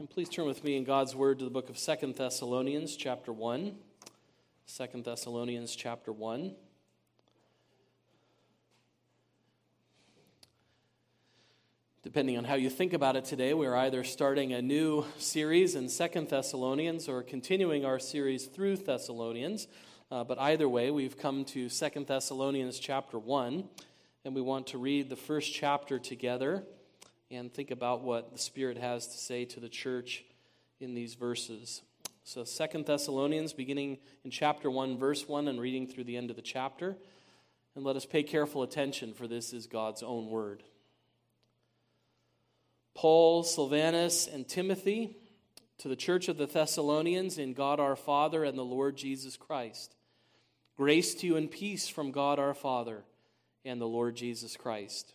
And please turn with me in God's word to the book of Second Thessalonians, chapter 1. Second Thessalonians, chapter 1. Depending on how you think about it today, we're either starting a new series in Second Thessalonians or continuing our series through Thessalonians. Uh, but either way, we've come to Second Thessalonians chapter 1, and we want to read the first chapter together and think about what the Spirit has to say to the church in these verses. So, Second Thessalonians, beginning in chapter 1, verse 1, and reading through the end of the chapter. And let us pay careful attention, for this is God's own word. Paul, Silvanus, and Timothy, to the church of the Thessalonians in God our Father and the Lord Jesus Christ. Grace to you and peace from God our Father and the Lord Jesus Christ.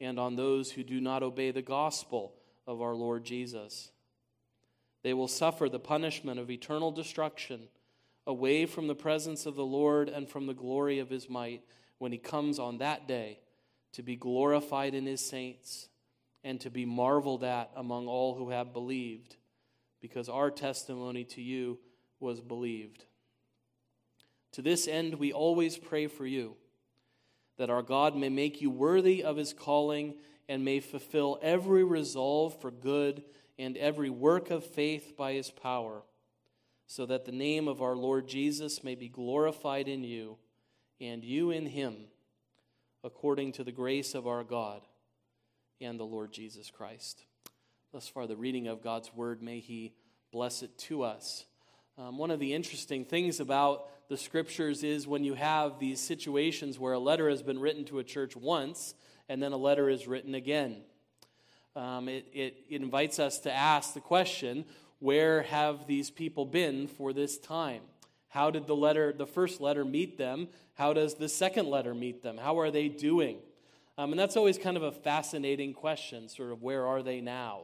and on those who do not obey the gospel of our Lord Jesus. They will suffer the punishment of eternal destruction away from the presence of the Lord and from the glory of his might when he comes on that day to be glorified in his saints and to be marveled at among all who have believed, because our testimony to you was believed. To this end, we always pray for you that our God may make you worthy of his calling and may fulfill every resolve for good and every work of faith by his power, so that the name of our Lord Jesus may be glorified in you and you in him, according to the grace of our God and the Lord Jesus Christ. Thus far, the reading of God's word, may he bless it to us. Um, one of the interesting things about the scriptures is when you have these situations where a letter has been written to a church once and then a letter is written again. Um, it, it, it invites us to ask the question where have these people been for this time? How did the letter, the first letter, meet them? How does the second letter meet them? How are they doing? Um, and that's always kind of a fascinating question, sort of where are they now?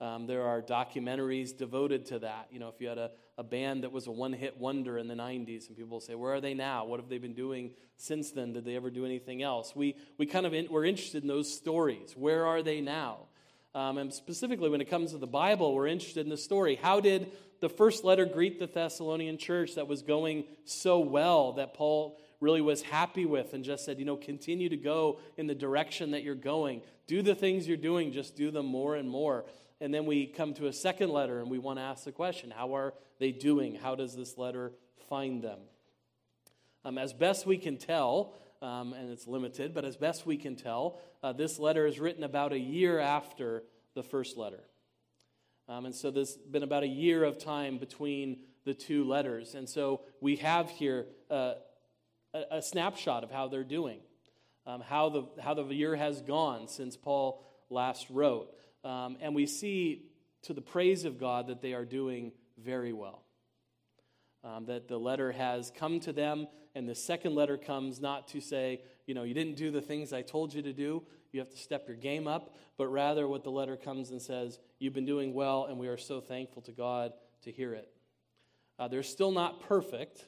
Um, there are documentaries devoted to that. You know, if you had a, a band that was a one hit wonder in the 90s, and people say, Where are they now? What have they been doing since then? Did they ever do anything else? We, we kind of in, we're interested in those stories. Where are they now? Um, and specifically, when it comes to the Bible, we're interested in the story. How did the first letter greet the Thessalonian church that was going so well that Paul really was happy with and just said, you know, continue to go in the direction that you're going. Do the things you're doing, just do them more and more. And then we come to a second letter and we want to ask the question how are they doing? How does this letter find them? Um, as best we can tell, um, and it's limited, but as best we can tell, uh, this letter is written about a year after the first letter. Um, and so there's been about a year of time between the two letters. And so we have here uh, a, a, snapshot of how they're doing, um, how, the, how the year has gone since Paul last wrote. Um, and we see to the praise of God that they are doing very well. Um, that the letter has come to them, and the second letter comes not to say, you know, you didn't do the things I told you to do, you have to step your game up, but rather what the letter comes and says, you've been doing well, and we are so thankful to God to hear it. Uh, they're still not perfect,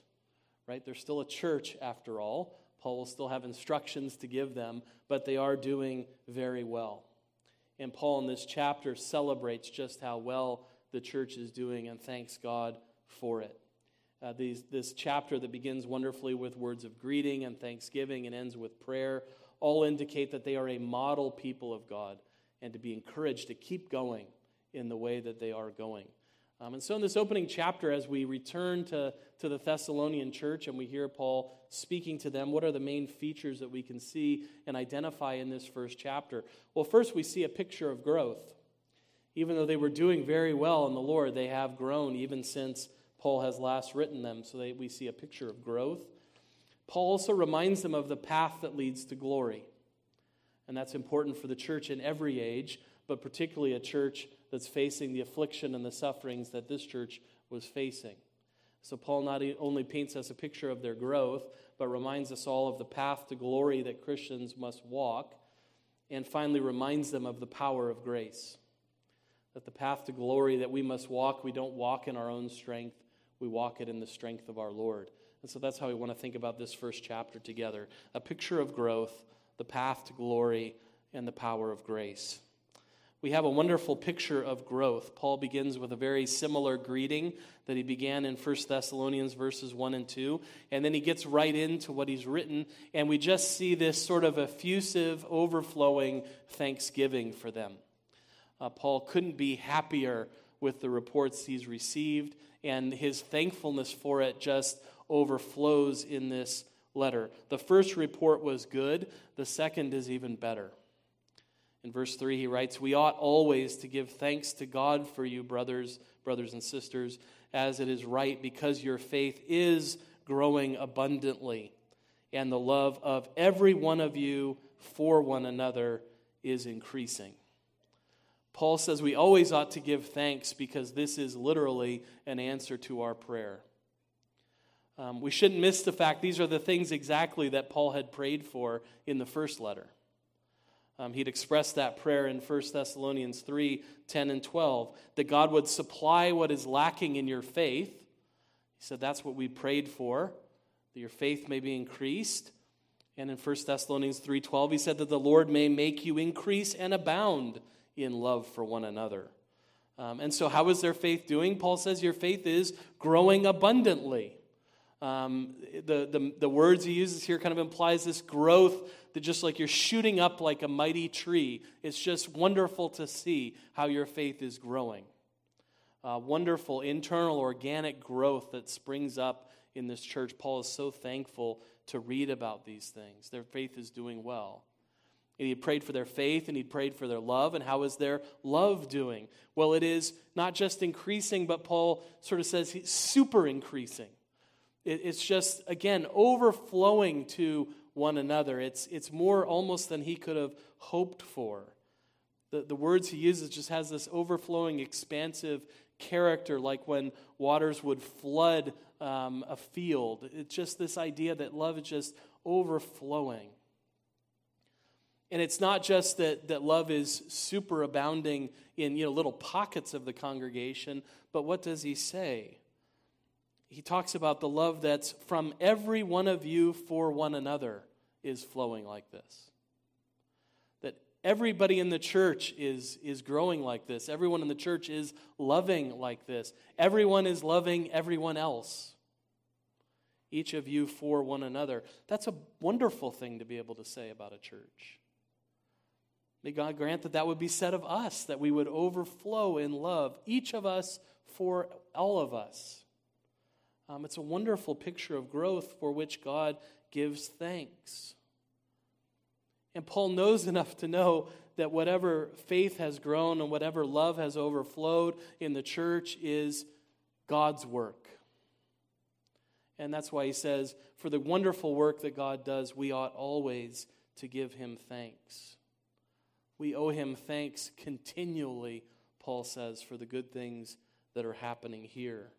right? They're still a church after all. Paul will still have instructions to give them, but they are doing very well. And Paul in this chapter celebrates just how well the church is doing and thanks God for it. Uh, these, this chapter that begins wonderfully with words of greeting and thanksgiving and ends with prayer all indicate that they are a model people of God and to be encouraged to keep going in the way that they are going. Um, and so, in this opening chapter, as we return to, to the Thessalonian church and we hear Paul speaking to them, what are the main features that we can see and identify in this first chapter? Well, first, we see a picture of growth. Even though they were doing very well in the Lord, they have grown even since Paul has last written them. So, they, we see a picture of growth. Paul also reminds them of the path that leads to glory. And that's important for the church in every age, but particularly a church that's facing the affliction and the sufferings that this church was facing. So, Paul not only paints us a picture of their growth, but reminds us all of the path to glory that Christians must walk, and finally reminds them of the power of grace. That the path to glory that we must walk, we don't walk in our own strength, we walk it in the strength of our Lord. And so that's how we want to think about this first chapter together a picture of growth, the path to glory, and the power of grace we have a wonderful picture of growth. Paul begins with a very similar greeting that he began in 1 Thessalonians verses 1 and 2. And then he gets right into what he's written. And we just see this sort of effusive, overflowing thanksgiving for them. Uh, Paul couldn't be happier with the reports he's received, and his thankfulness for it just overflows in this letter. The first report was good, the second is even better. In verse 3, he writes, We ought always to give thanks to God for you, brothers, brothers and sisters, as it is right, because your faith is growing abundantly, and the love of every one of you for one another is increasing. Paul says we always ought to give thanks because this is literally an answer to our prayer. Um, we shouldn't miss the fact these are the things exactly that Paul had prayed for in the first letter. Um, he'd expressed that prayer in 1 Thessalonians 3 10 and 12, that God would supply what is lacking in your faith. He said that's what we prayed for, that your faith may be increased. And in 1 Thessalonians 3:12 he said that the Lord may make you increase and abound in love for one another. Um, and so how is their faith doing? Paul says your faith is growing abundantly. Um, the, the, the words he uses here kind of implies this growth that just like you're shooting up like a mighty tree. It's just wonderful to see how your faith is growing. Uh, wonderful internal organic growth that springs up in this church. Paul is so thankful to read about these things. Their faith is doing well. And he prayed for their faith and he prayed for their love. And how is their love doing? Well, it is not just increasing, but Paul sort of says he's super increasing. It's just, again, overflowing to one another. It's, it's more almost than he could have hoped for. The, the words he uses just has this overflowing, expansive character, like when waters would flood um, a field. It's just this idea that love is just overflowing. And it's not just that, that love is super abounding in you know, little pockets of the congregation, but what does he say? he talks about the love that's from every one of you for one another is flowing like this. That everybody in the church is, is growing like this. Everyone in the church is loving like this. Everyone is loving everyone else. Each of you for one another. That's a wonderful thing to be able to say about a church. May God grant that that would be said of us, that we would overflow in love, each of us for all of us. Um, it's a wonderful picture of growth for which God gives thanks. And Paul knows enough to know that whatever faith has grown and whatever love has overflowed in the church is God's work. And that's why he says, for the wonderful work that God does, we ought always to give him thanks. We owe him thanks continually, Paul says, for the good things that are happening here.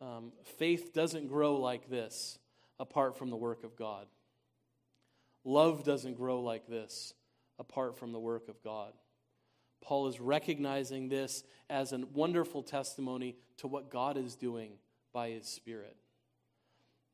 Um, faith doesn't grow like this apart from the work of God. Love doesn't grow like this apart from the work of God. Paul is recognizing this as a wonderful testimony to what God is doing by his Spirit.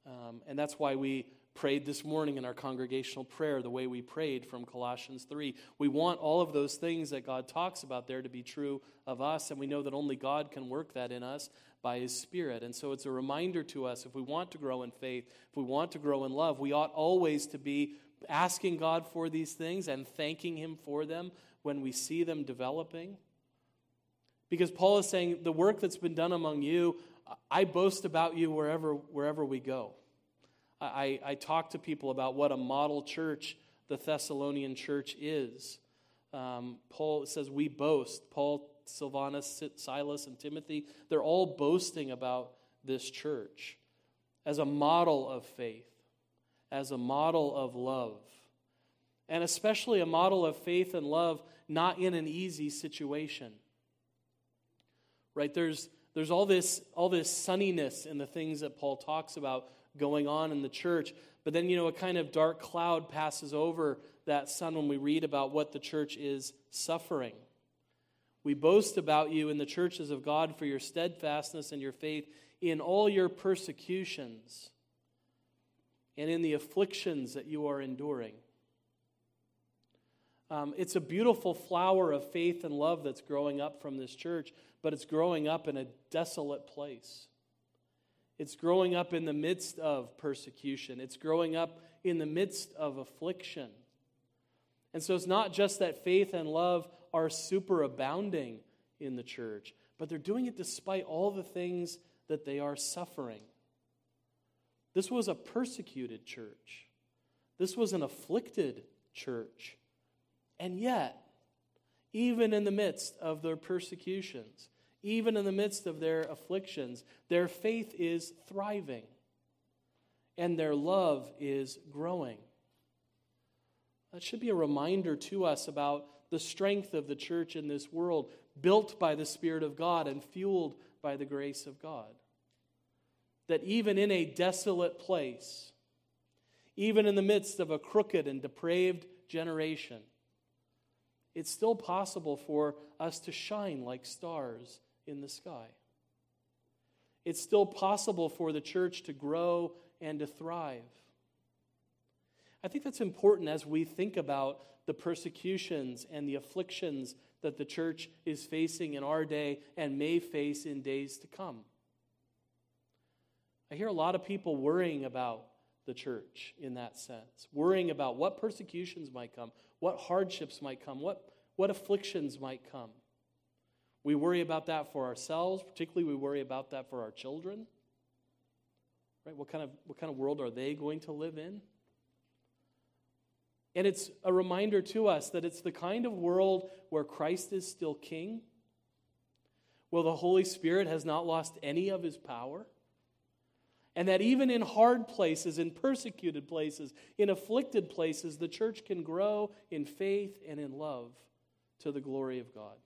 Um, and that's why we prayed this morning in our congregational prayer the way we prayed from Colossians 3. We want all of those things that God talks about there to be true of us, and we know that only God can work that in us by His Spirit. And so it's a reminder to us if we want to grow in faith, if we want to grow in love, we ought always to be asking God for these things and thanking Him for them when we see them developing. Because Paul is saying, the work that's been done among you, I boast about you wherever, wherever we go. I, I talk to people about what a model church the Thessalonian church is. Um, Paul says, We boast. Paul, Silvanus, Silas, and Timothy, they're all boasting about this church as a model of faith, as a model of love, and especially a model of faith and love not in an easy situation. Right? There's, there's all, this, all this sunniness in the things that Paul talks about going on in the church. But then, you know, a kind of dark cloud passes over that sun when we read about what the church is suffering. We boast about you in the churches of God for your steadfastness and your faith in all your persecutions and in the afflictions that you are enduring. Um, it's a beautiful flower of faith and love that's growing up from this church, but it's growing up in a desolate place. It's growing up in the midst of persecution. It's growing up in the midst of affliction. And so it's not just that faith and love are superabounding in the church, but they're doing it despite all the things that they are suffering. This was a persecuted church, this was an afflicted church. And yet, even in the midst of their persecutions, even in the midst of their afflictions, their faith is thriving and their love is growing. That should be a reminder to us about the strength of the church in this world, built by the Spirit of God and fueled by the grace of God. That even in a desolate place, even in the midst of a crooked and depraved generation, it's still possible for us to shine like stars in the sky. It's still possible for the church to grow and to thrive. I think that's important as we think about the persecutions and the afflictions that the church is facing in our day and may face in days to come. I hear a lot of people worrying about the church in that sense, worrying about what persecutions might come, what hardships might come, what, what afflictions might come. We worry about that for ourselves, particularly we worry about that for our children. Right? What kind of, what kind of world are they going to live in? And it's a reminder to us that it's the kind of world where Christ is still king, where the Holy Spirit has not lost any of his power, and that even in hard places, in persecuted places, in afflicted places, the church can grow in faith and in love to the glory of God.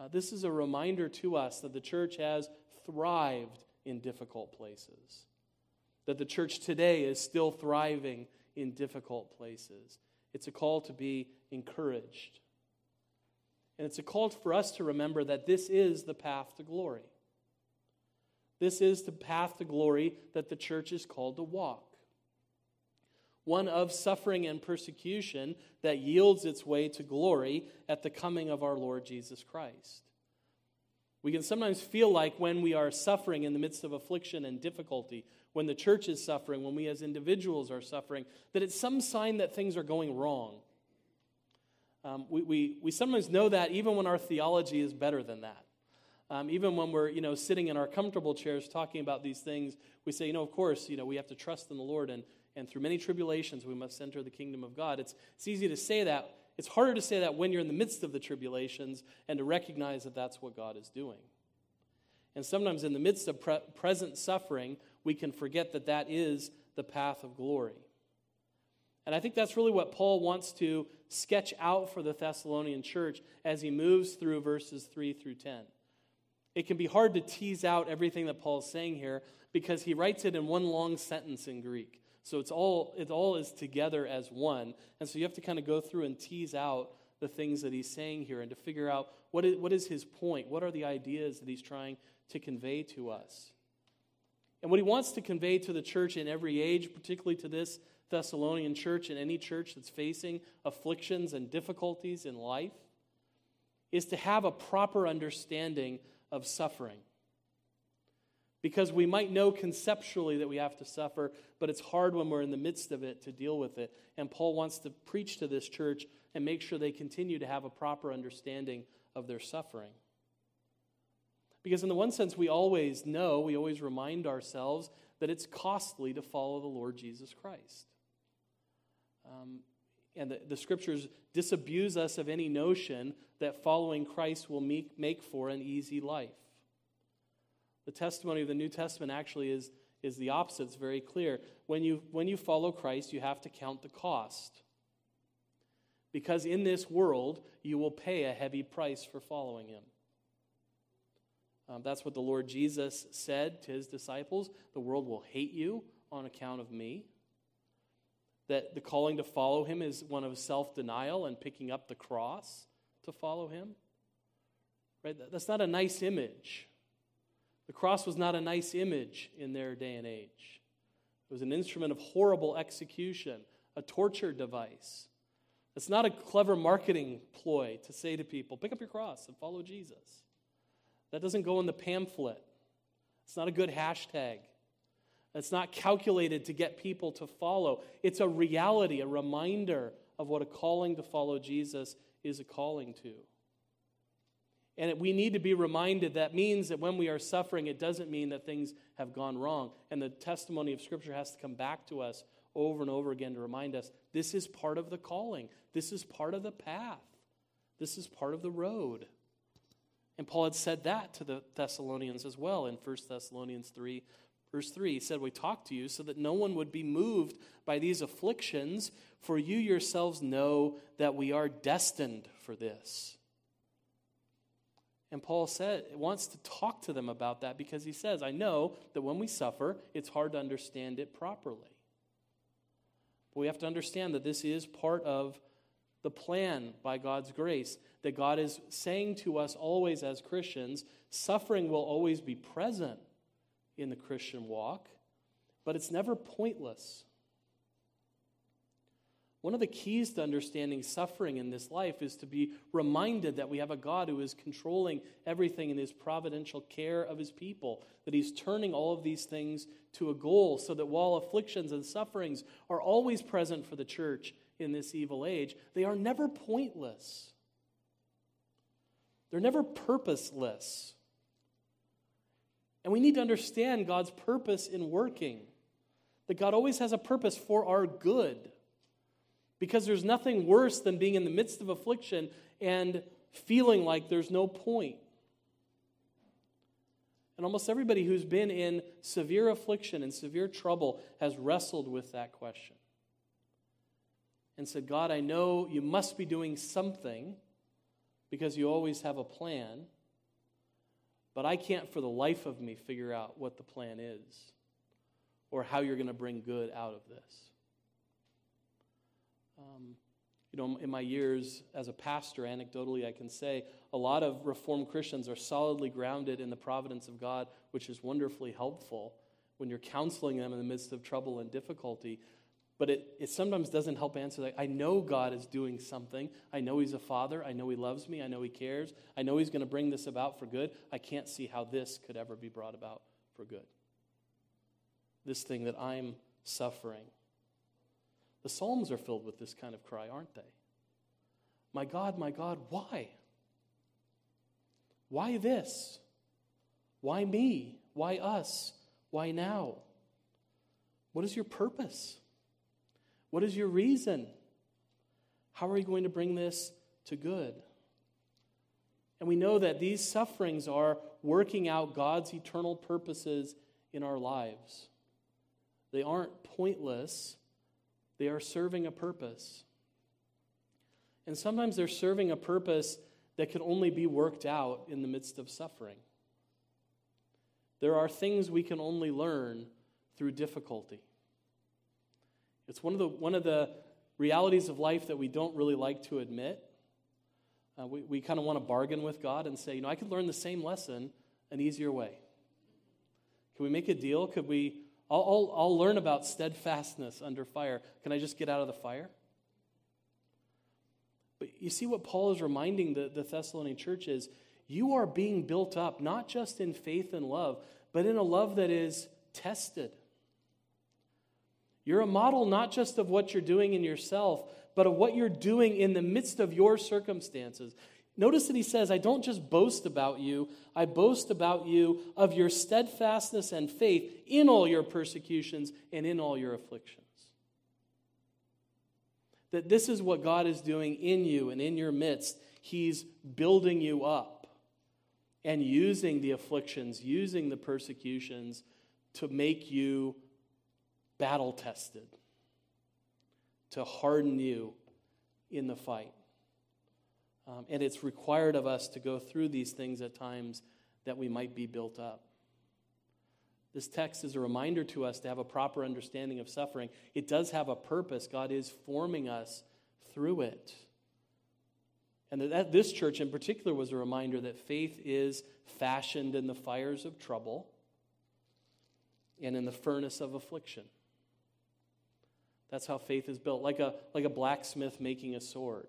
Uh, this is a reminder to us that the church has thrived in difficult places, that the church today is still thriving in difficult places. It's a call to be encouraged. And it's a call for us to remember that this is the path to glory. This is the path to glory that the church is called to walk. One of suffering and persecution that yields its way to glory at the coming of our Lord Jesus Christ. We can sometimes feel like when we are suffering in the midst of affliction and difficulty, when the church is suffering, when we as individuals are suffering, that it's some sign that things are going wrong. Um, we, we, we sometimes know that even when our theology is better than that. Um, even when we're you know, sitting in our comfortable chairs talking about these things, we say, you know, of course, you know, we have to trust in the Lord, and, and through many tribulations we must enter the kingdom of God. It's, it's easy to say that. It's harder to say that when you're in the midst of the tribulations and to recognize that that's what God is doing. And sometimes in the midst of pre- present suffering, we can forget that that is the path of glory. And I think that's really what Paul wants to sketch out for the Thessalonian church as he moves through verses 3 through 10. It can be hard to tease out everything that Paul's saying here because he writes it in one long sentence in Greek. So it's all, it all is together as one. And so you have to kind of go through and tease out the things that he's saying here and to figure out what is, what is his point? What are the ideas that he's trying to convey to us? And what he wants to convey to the church in every age, particularly to this Thessalonian church and any church that's facing afflictions and difficulties in life, is to have a proper understanding of suffering. Because we might know conceptually that we have to suffer, but it's hard when we're in the midst of it to deal with it. And Paul wants to preach to this church and make sure they continue to have a proper understanding of their suffering. Because, in the one sense, we always know, we always remind ourselves that it's costly to follow the Lord Jesus Christ. Um, and the, the scriptures disabuse us of any notion that following Christ will make, make for an easy life. The testimony of the New Testament actually is, is the opposite. It's very clear. When you, when you follow Christ, you have to count the cost. Because in this world, you will pay a heavy price for following him. Um, that's what the Lord Jesus said to his disciples the world will hate you on account of me. That the calling to follow him is one of self denial and picking up the cross to follow him. Right? That's not a nice image. The cross was not a nice image in their day and age. It was an instrument of horrible execution, a torture device. It's not a clever marketing ploy to say to people, pick up your cross and follow Jesus. That doesn't go in the pamphlet. It's not a good hashtag. It's not calculated to get people to follow. It's a reality, a reminder of what a calling to follow Jesus is a calling to. And we need to be reminded that means that when we are suffering, it doesn't mean that things have gone wrong. And the testimony of Scripture has to come back to us over and over again to remind us this is part of the calling, this is part of the path, this is part of the road. And Paul had said that to the Thessalonians as well in 1 Thessalonians 3, verse 3. He said, We talk to you so that no one would be moved by these afflictions, for you yourselves know that we are destined for this. And Paul said wants to talk to them about that because he says, I know that when we suffer, it's hard to understand it properly. But we have to understand that this is part of the plan by God's grace that God is saying to us always as Christians suffering will always be present in the Christian walk, but it's never pointless. One of the keys to understanding suffering in this life is to be reminded that we have a God who is controlling everything in his providential care of his people, that he's turning all of these things to a goal so that while afflictions and sufferings are always present for the church in this evil age, they are never pointless. They're never purposeless. And we need to understand God's purpose in working, that God always has a purpose for our good. Because there's nothing worse than being in the midst of affliction and feeling like there's no point. And almost everybody who's been in severe affliction and severe trouble has wrestled with that question and said, God, I know you must be doing something because you always have a plan, but I can't for the life of me figure out what the plan is or how you're going to bring good out of this. Um, you know, in my years as a pastor, anecdotally, I can say a lot of Reformed Christians are solidly grounded in the providence of God, which is wonderfully helpful when you're counseling them in the midst of trouble and difficulty but it, it sometimes doesn't help answer that. I know God is doing something. I know He's a father. I know He loves me. I know He cares. I know He's going to bring this about for good. I can't see how this could ever be brought about for good. This thing that I'm suffering. The Psalms are filled with this kind of cry, aren't they? My God, my God, why? Why this? Why me? Why us? Why now? What is your purpose? What is your reason? How are you going to bring this to good? And we know that these sufferings are working out God's eternal purposes in our lives. They aren't pointless, they are serving a purpose. And sometimes they're serving a purpose that can only be worked out in the midst of suffering. There are things we can only learn through difficulty. It's one of the, one of the realities of life that we don't really like to admit. Uh, we we kind of want to bargain with God and say, you know, I could learn the same lesson an easier way. Can we make a deal? Could we? I'll, I'll, I'll learn about steadfastness under fire. Can I just get out of the fire? But you see what Paul is reminding the, the Thessalonian church is you are being built up, not just in faith and love, but in a love that is tested. You're a model not just of what you're doing in yourself, but of what you're doing in the midst of your circumstances. Notice that he says, I don't just boast about you, I boast about you of your steadfastness and faith in all your persecutions and in all your afflictions. That this is what God is doing in you and in your midst. He's building you up and using the afflictions, using the persecutions to make you battle tested, to harden you in the fight. Um, and it's required of us to go through these things at times that we might be built up. This text is a reminder to us to have a proper understanding of suffering. It does have a purpose. God is forming us through it. And that this church in particular was a reminder that faith is fashioned in the fires of trouble and in the furnace of affliction. That's how faith is built, like a, like a blacksmith making a sword.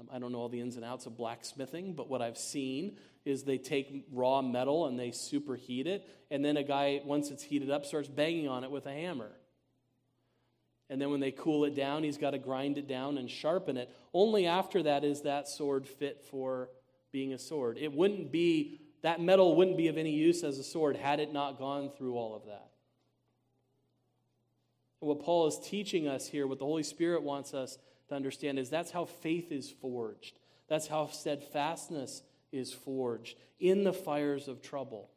Um, I don't know all the ins and outs of blacksmithing, but what I've seen is they take raw metal and they superheat it, and then a guy, once it's heated up, starts banging on it with a hammer. And then when they cool it down, he's got to grind it down and sharpen it. Only after that is that sword fit for being a sword. It wouldn't be, that metal wouldn't be of any use as a sword had it not gone through all of that. What Paul is teaching us here, what the Holy Spirit wants us to understand, is that's how faith is forged. That's how steadfastness is forged in the fires of trouble,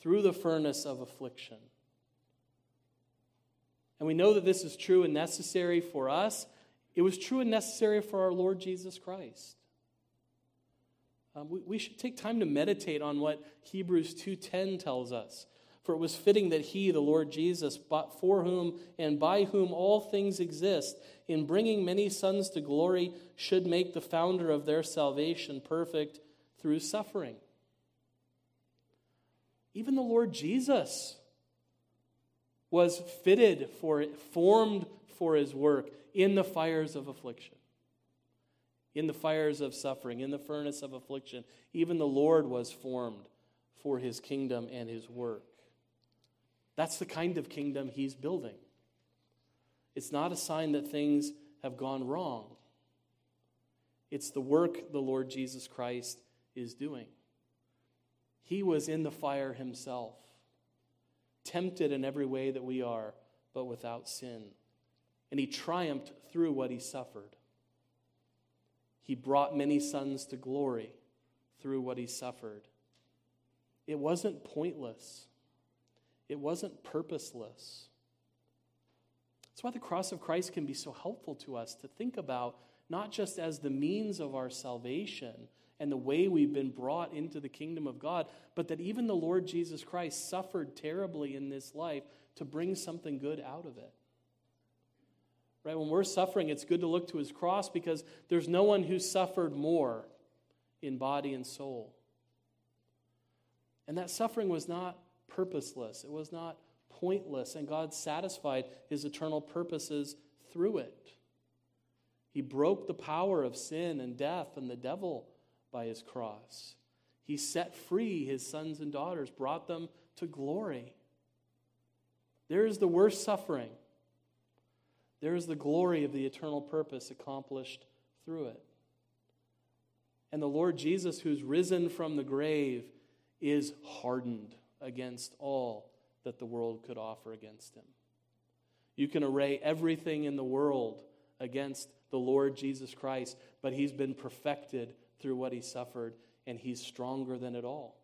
through the furnace of affliction. And we know that this is true and necessary for us. It was true and necessary for our Lord Jesus Christ. Um, we, we should take time to meditate on what Hebrews 2.10 tells us. For it was fitting that he, the Lord Jesus, for whom and by whom all things exist, in bringing many sons to glory, should make the founder of their salvation perfect through suffering. Even the Lord Jesus was fitted for it, formed for his work in the fires of affliction, in the fires of suffering, in the furnace of affliction. Even the Lord was formed for his kingdom and his work. That's the kind of kingdom he's building. It's not a sign that things have gone wrong. It's the work the Lord Jesus Christ is doing. He was in the fire himself, tempted in every way that we are, but without sin. And he triumphed through what he suffered. He brought many sons to glory through what he suffered. It wasn't pointless. It wasn't purposeless. That's why the cross of Christ can be so helpful to us to think about not just as the means of our salvation and the way we've been brought into the kingdom of God, but that even the Lord Jesus Christ suffered terribly in this life to bring something good out of it. Right? When we're suffering, it's good to look to his cross because there's no one who suffered more in body and soul. And that suffering was not purposeless, it was not pointless, and God satisfied his eternal purposes through it. He broke the power of sin and death and the devil by his cross. He set free his sons and daughters, brought them to glory. There is the worst suffering. There is the glory of the eternal purpose accomplished through it. And the Lord Jesus, who's risen from the grave, is hardened against all that the world could offer against him. You can array everything in the world against the Lord Jesus Christ, but he's been perfected through what he suffered, and he's stronger than it all.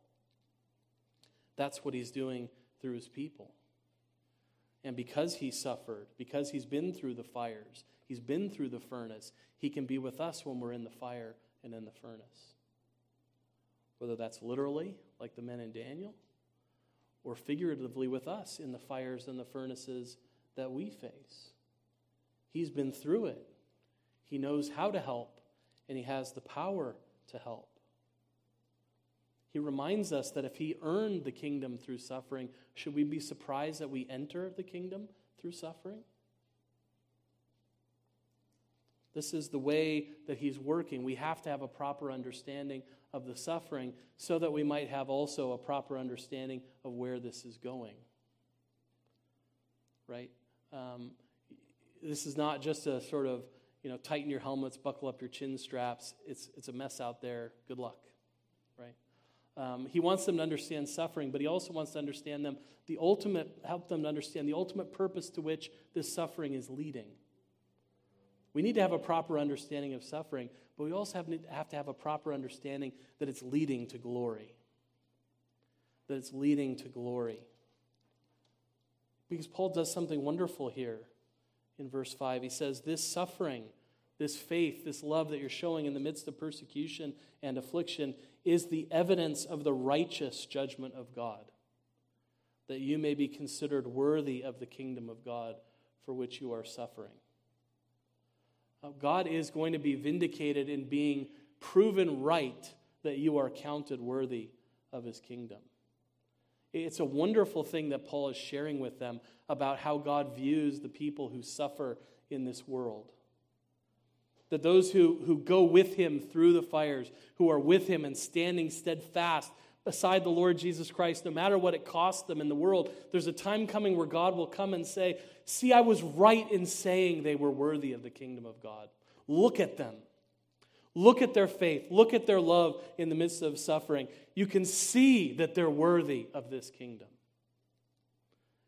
That's what he's doing through his people. And because he suffered, because he's been through the fires, he's been through the furnace, he can be with us when we're in the fire and in the furnace. Whether that's literally, like the men in Daniel, or figuratively with us in the fires and the furnaces that we face. He's been through it. He knows how to help, and He has the power to help. He reminds us that if He earned the kingdom through suffering, should we be surprised that we enter the kingdom through suffering? This is the way that He's working. We have to have a proper understanding of the suffering so that we might have also a proper understanding of where this is going. Right? Um, this is not just a sort of you know, tighten your helmets, buckle up your chin straps. It's, it's a mess out there. Good luck, right? Um, he wants them to understand suffering, but he also wants to understand them, the ultimate, help them to understand the ultimate purpose to which this suffering is leading. We need to have a proper understanding of suffering, but we also have, have to have a proper understanding that it's leading to glory. That it's leading to glory. Because Paul does something wonderful here in verse 5. He says, This suffering, this faith, this love that you're showing in the midst of persecution and affliction is the evidence of the righteous judgment of God, that you may be considered worthy of the kingdom of God for which you are suffering. Uh, God is going to be vindicated in being proven right that you are counted worthy of his kingdom. It's a wonderful thing that Paul is sharing with them about how God views the people who suffer in this world. That those who, who go with him through the fires, who are with him and standing steadfast beside the Lord Jesus Christ, no matter what it costs them in the world, there's a time coming where God will come and say, See, I was right in saying they were worthy of the kingdom of God. Look at them. Look at their faith. Look at their love in the midst of suffering. You can see that they're worthy of this kingdom.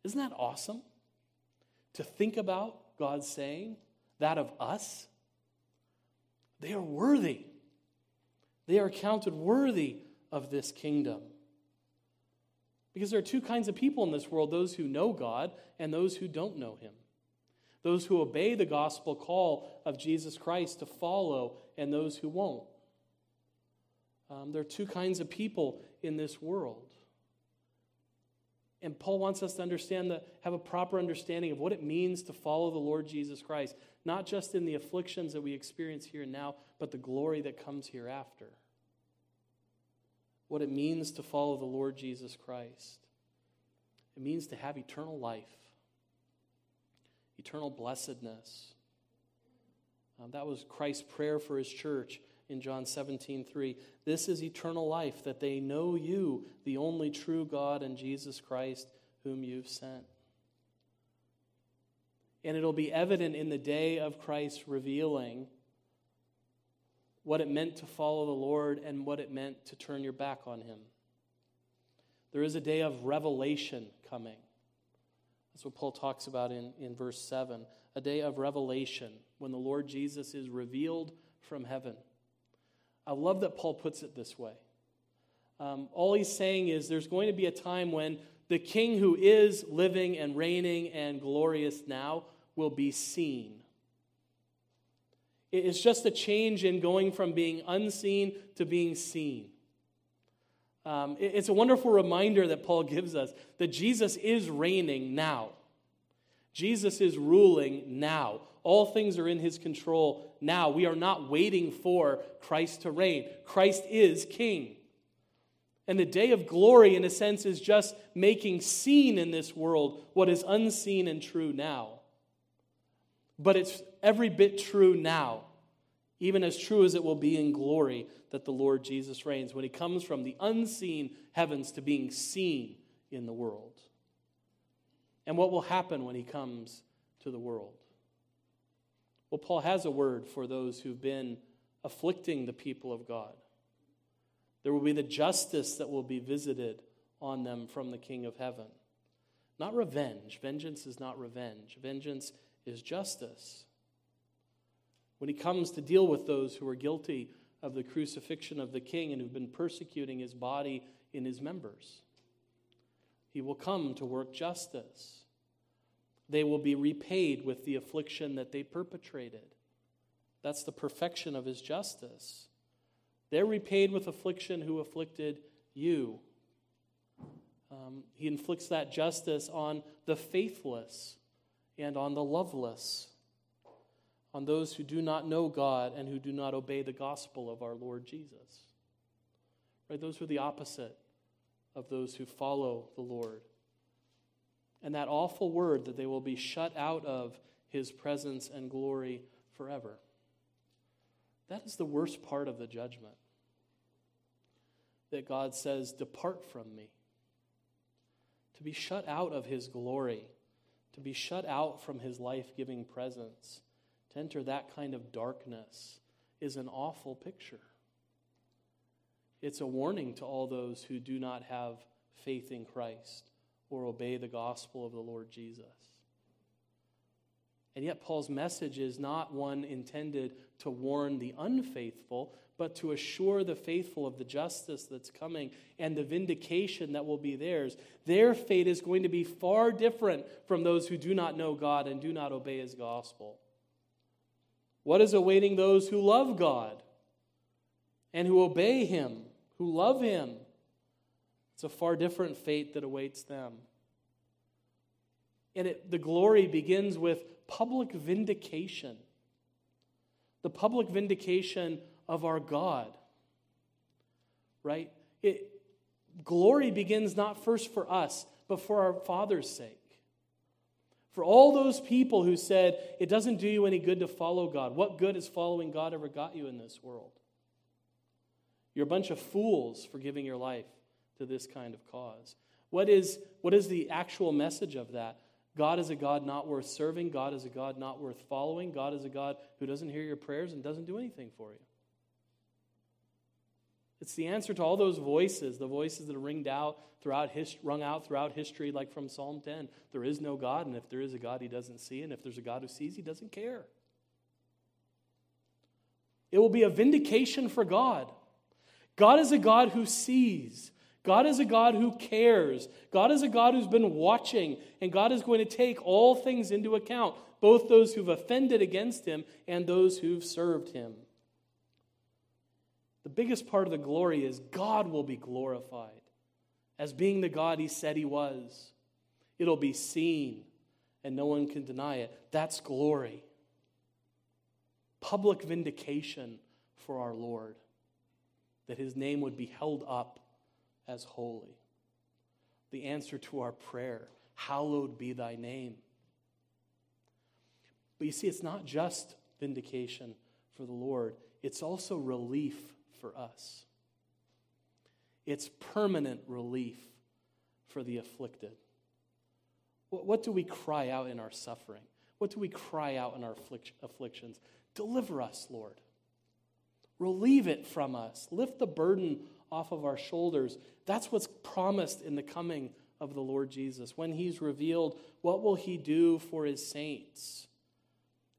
Isn't that awesome? To think about God saying that of us? They are worthy. They are counted worthy of this kingdom. Because there are two kinds of people in this world those who know God and those who don't know Him those who obey the gospel call of Jesus Christ to follow, and those who won't. Um, there are two kinds of people in this world. And Paul wants us to understand that, have a proper understanding of what it means to follow the Lord Jesus Christ, not just in the afflictions that we experience here and now, but the glory that comes hereafter. What it means to follow the Lord Jesus Christ. It means to have eternal life eternal blessedness. Um, that was Christ's prayer for his church in John 17, 3. This is eternal life, that they know you, the only true God, and Jesus Christ, whom you've sent. And it'll be evident in the day of Christ revealing what it meant to follow the Lord and what it meant to turn your back on him. There is a day of revelation coming. That's what Paul talks about in, in verse 7 a day of revelation when the Lord Jesus is revealed from heaven. I love that Paul puts it this way. Um, all he's saying is there's going to be a time when the king who is living and reigning and glorious now will be seen. It's just a change in going from being unseen to being seen. Um, it's a wonderful reminder that Paul gives us that Jesus is reigning now. Jesus is ruling now. All things are in his control now. We are not waiting for Christ to reign. Christ is king. And the day of glory, in a sense, is just making seen in this world what is unseen and true now. But it's every bit true now even as true as it will be in glory that the Lord Jesus reigns when he comes from the unseen heavens to being seen in the world. And what will happen when he comes to the world? Well, Paul has a word for those who've been afflicting the people of God. There will be the justice that will be visited on them from the King of heaven. Not revenge. Vengeance is not revenge, vengeance is justice when he comes to deal with those who are guilty of the crucifixion of the king and who've been persecuting his body in his members. He will come to work justice. They will be repaid with the affliction that they perpetrated. That's the perfection of his justice. They're repaid with affliction who afflicted you. Um, he inflicts that justice on the faithless and on the loveless on those who do not know God and who do not obey the gospel of our Lord Jesus. Right? Those who are the opposite of those who follow the Lord. And that awful word that they will be shut out of his presence and glory forever. That is the worst part of the judgment. That God says, Depart from me. To be shut out of his glory, to be shut out from his life giving presence To enter that kind of darkness is an awful picture. It's a warning to all those who do not have faith in Christ or obey the gospel of the Lord Jesus. And yet, Paul's message is not one intended to warn the unfaithful, but to assure the faithful of the justice that's coming and the vindication that will be theirs. Their fate is going to be far different from those who do not know God and do not obey his gospel. What is awaiting those who love God and who obey him, who love him? It's a far different fate that awaits them. And it, the glory begins with public vindication. The public vindication of our God. Right? It, glory begins not first for us, but for our Father's sake. For all those people who said, it doesn't do you any good to follow God. What good has following God ever got you in this world? You're a bunch of fools for giving your life to this kind of cause. What is, what is the actual message of that? God is a God not worth serving. God is a God not worth following. God is a God who doesn't hear your prayers and doesn't do anything for you. It's the answer to all those voices, the voices that are ringed out throughout rung out throughout history, like from Psalm 10. There is no God, and if there is a God, he doesn't see, and if there's a God who sees, he doesn't care. It will be a vindication for God. God is a God who sees. God is a God who cares. God is a God who's been watching, and God is going to take all things into account, both those who've offended against him and those who've served him. The biggest part of the glory is God will be glorified as being the God he said he was. It'll be seen, and no one can deny it. That's glory. Public vindication for our Lord, that his name would be held up as holy. The answer to our prayer Hallowed be thy name. But you see, it's not just vindication for the Lord, it's also relief for us. It's permanent relief for the afflicted. What do we cry out in our suffering? What do we cry out in our afflictions? Deliver us, Lord. Relieve it from us. Lift the burden off of our shoulders. That's what's promised in the coming of the Lord Jesus. When he's revealed, what will he do for his saints?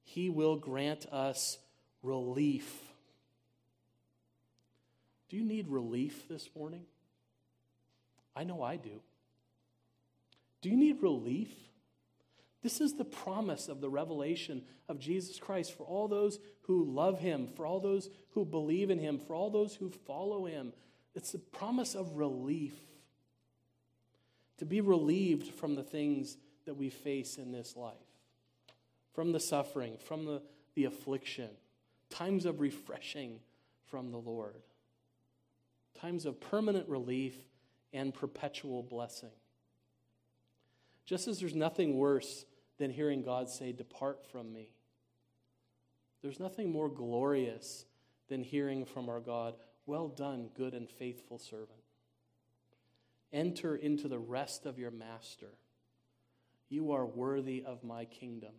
He will grant us relief do you need relief this morning? I know I do. Do you need relief? This is the promise of the revelation of Jesus Christ for all those who love him, for all those who believe in him, for all those who follow him. It's the promise of relief. To be relieved from the things that we face in this life, from the suffering, from the, the affliction, times of refreshing from the Lord times of permanent relief and perpetual blessing. Just as there's nothing worse than hearing God say, Depart from me, there's nothing more glorious than hearing from our God, Well done, good and faithful servant. Enter into the rest of your master. You are worthy of my kingdom.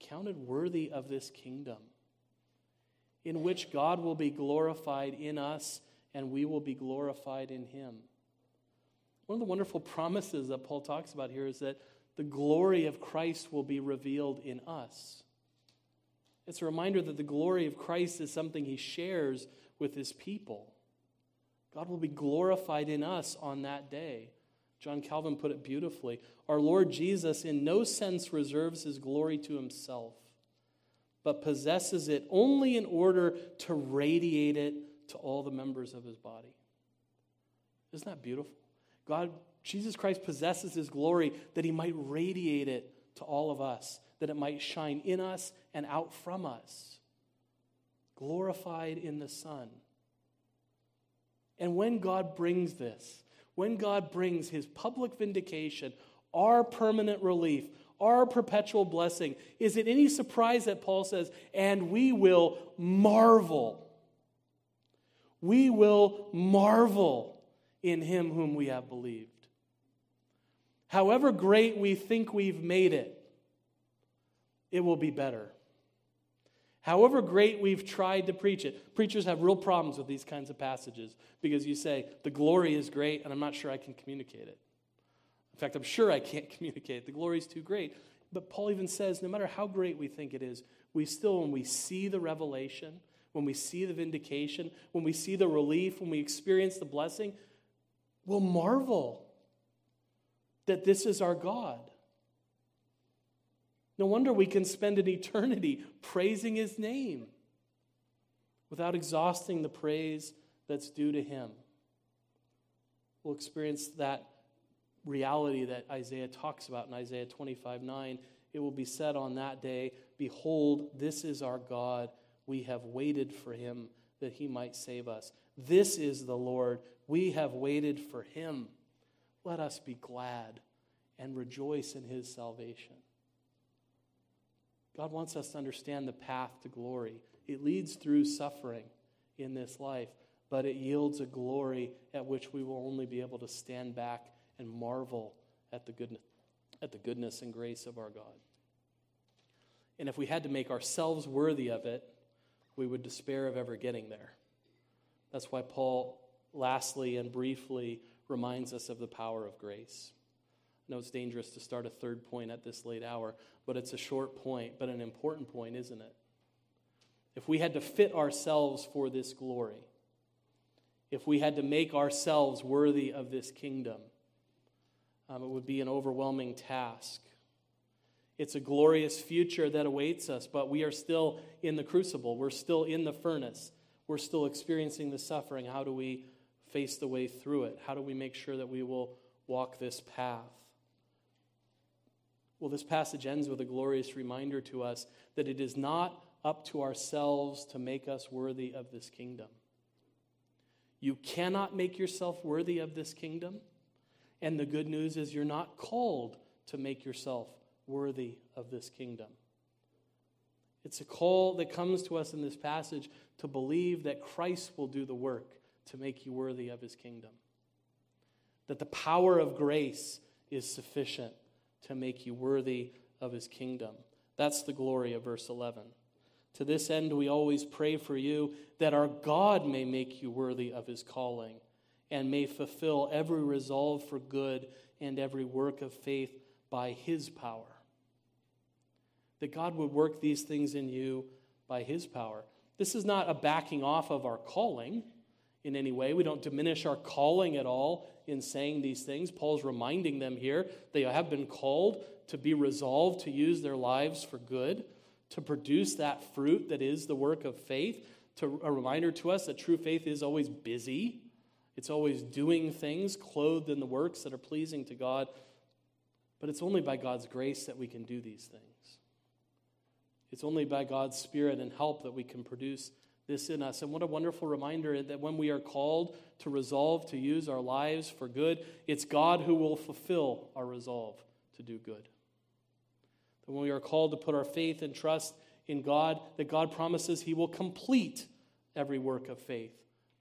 Counted worthy of this kingdom in which God will be glorified in us and we will be glorified in him. One of the wonderful promises that Paul talks about here is that the glory of Christ will be revealed in us. It's a reminder that the glory of Christ is something he shares with his people. God will be glorified in us on that day. John Calvin put it beautifully. Our Lord Jesus, in no sense, reserves his glory to himself but possesses it only in order to radiate it to all the members of his body. Isn't that beautiful? God, Jesus Christ possesses his glory that he might radiate it to all of us, that it might shine in us and out from us, glorified in the Son. And when God brings this, when God brings his public vindication, our permanent relief, our perpetual blessing. Is it any surprise that Paul says, and we will marvel? We will marvel in him whom we have believed. However great we think we've made it, it will be better. However great we've tried to preach it, preachers have real problems with these kinds of passages because you say, the glory is great, and I'm not sure I can communicate it. In fact, I'm sure I can't communicate. The glory is too great. But Paul even says, no matter how great we think it is, we still, when we see the revelation, when we see the vindication, when we see the relief, when we experience the blessing, we'll marvel that this is our God. No wonder we can spend an eternity praising his name without exhausting the praise that's due to him. We'll experience that reality that Isaiah talks about in Isaiah 25 9. It will be said on that day, Behold, this is our God. We have waited for him that he might save us. This is the Lord. We have waited for him. Let us be glad and rejoice in his salvation. God wants us to understand the path to glory. It leads through suffering in this life, but it yields a glory at which we will only be able to stand back and marvel at the goodness, at the goodness and grace of our God. And if we had to make ourselves worthy of it, we would despair of ever getting there. That's why Paul, lastly and briefly, reminds us of the power of grace. I know it's dangerous to start a third point at this late hour, but it's a short point, but an important point, isn't it? If we had to fit ourselves for this glory, if we had to make ourselves worthy of this kingdom, um, it would be an overwhelming task. It's a glorious future that awaits us, but we are still in the crucible. We're still in the furnace. We're still experiencing the suffering. How do we face the way through it? How do we make sure that we will walk this path? Well, this passage ends with a glorious reminder to us that it is not up to ourselves to make us worthy of this kingdom. You cannot make yourself worthy of this kingdom. And the good news is you're not called to make yourself worthy of this kingdom. It's a call that comes to us in this passage to believe that Christ will do the work to make you worthy of his kingdom. That the power of grace is sufficient to make you worthy of his kingdom. That's the glory of verse 11. To this end, we always pray for you that our God may make you worthy of his calling and may fulfill every resolve for good and every work of faith by his power. That God would work these things in you by his power. This is not a backing off of our calling in any way. We don't diminish our calling at all in saying these things. Paul's reminding them here they have been called to be resolved to use their lives for good, to produce that fruit that is the work of faith. To a reminder to us that true faith is always busy. It's always doing things clothed in the works that are pleasing to God. But it's only by God's grace that we can do these things. It's only by God's Spirit and help that we can produce this in us. And what a wonderful reminder that when we are called to resolve to use our lives for good, it's God who will fulfill our resolve to do good. That when we are called to put our faith and trust in God, that God promises He will complete every work of faith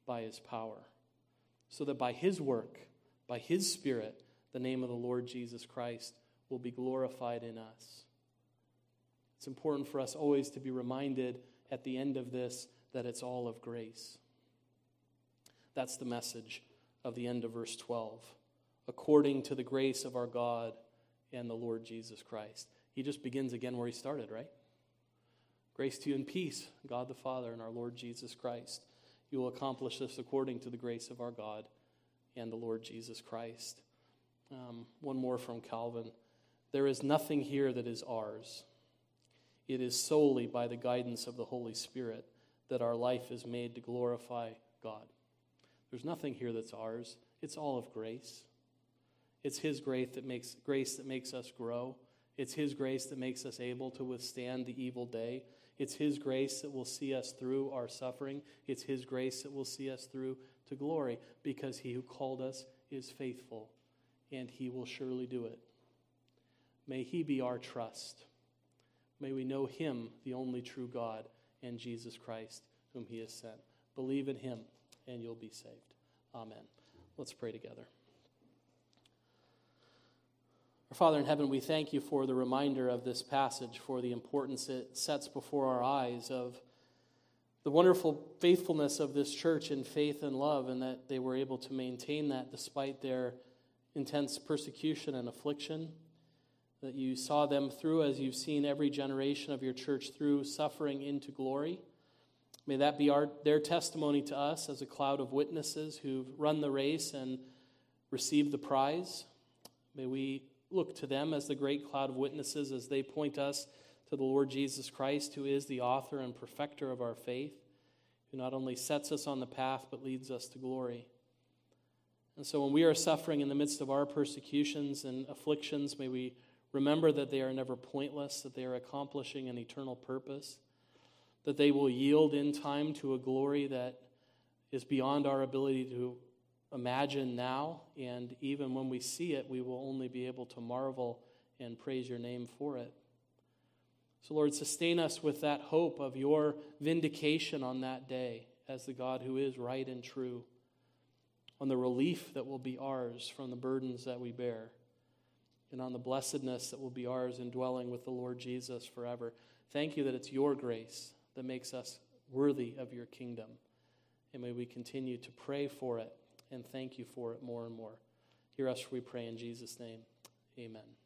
by His power. So that by His work, by His Spirit, the name of the Lord Jesus Christ will be glorified in us. It's important for us always to be reminded at the end of this that it's all of grace. That's the message of the end of verse 12. According to the grace of our God and the Lord Jesus Christ. He just begins again where he started, right? Grace to you and peace, God the Father and our Lord Jesus Christ. You will accomplish this according to the grace of our God and the Lord Jesus Christ. Um, one more from Calvin. There is nothing here that is ours. It is solely by the guidance of the Holy Spirit that our life is made to glorify God. There's nothing here that's ours. It's all of grace. It's His grace that makes grace that makes us grow. It's His grace that makes us able to withstand the evil day. It's His grace that will see us through our suffering. It's His grace that will see us through to glory because He who called us is faithful and He will surely do it. May He be our trust. May we know Him, the only true God and Jesus Christ, whom he has sent. Believe in him, and you'll be saved. Amen. Let's pray together. Father in heaven, we thank you for the reminder of this passage, for the importance it sets before our eyes of the wonderful faithfulness of this church in faith and love, and that they were able to maintain that despite their intense persecution and affliction. That you saw them through as you've seen every generation of your church through suffering into glory. May that be our, their testimony to us as a cloud of witnesses who've run the race and received the prize. May we look to them as the great cloud of witnesses as they point us to the Lord Jesus Christ, who is the author and perfecter of our faith, who not only sets us on the path but leads us to glory. And so when we are suffering in the midst of our persecutions and afflictions, may we remember that they are never pointless, that they are accomplishing an eternal purpose, that they will yield in time to a glory that is beyond our ability to imagine now, and even when we see it, we will only be able to marvel and praise your name for it. So, Lord, sustain us with that hope of your vindication on that day as the God who is right and true, on the relief that will be ours from the burdens that we bear, and on the blessedness that will be ours in dwelling with the Lord Jesus forever. Thank you that it's your grace that makes us worthy of your kingdom. And may we continue to pray for it and thank you for it more and more. Hear us, we pray in Jesus' name. Amen.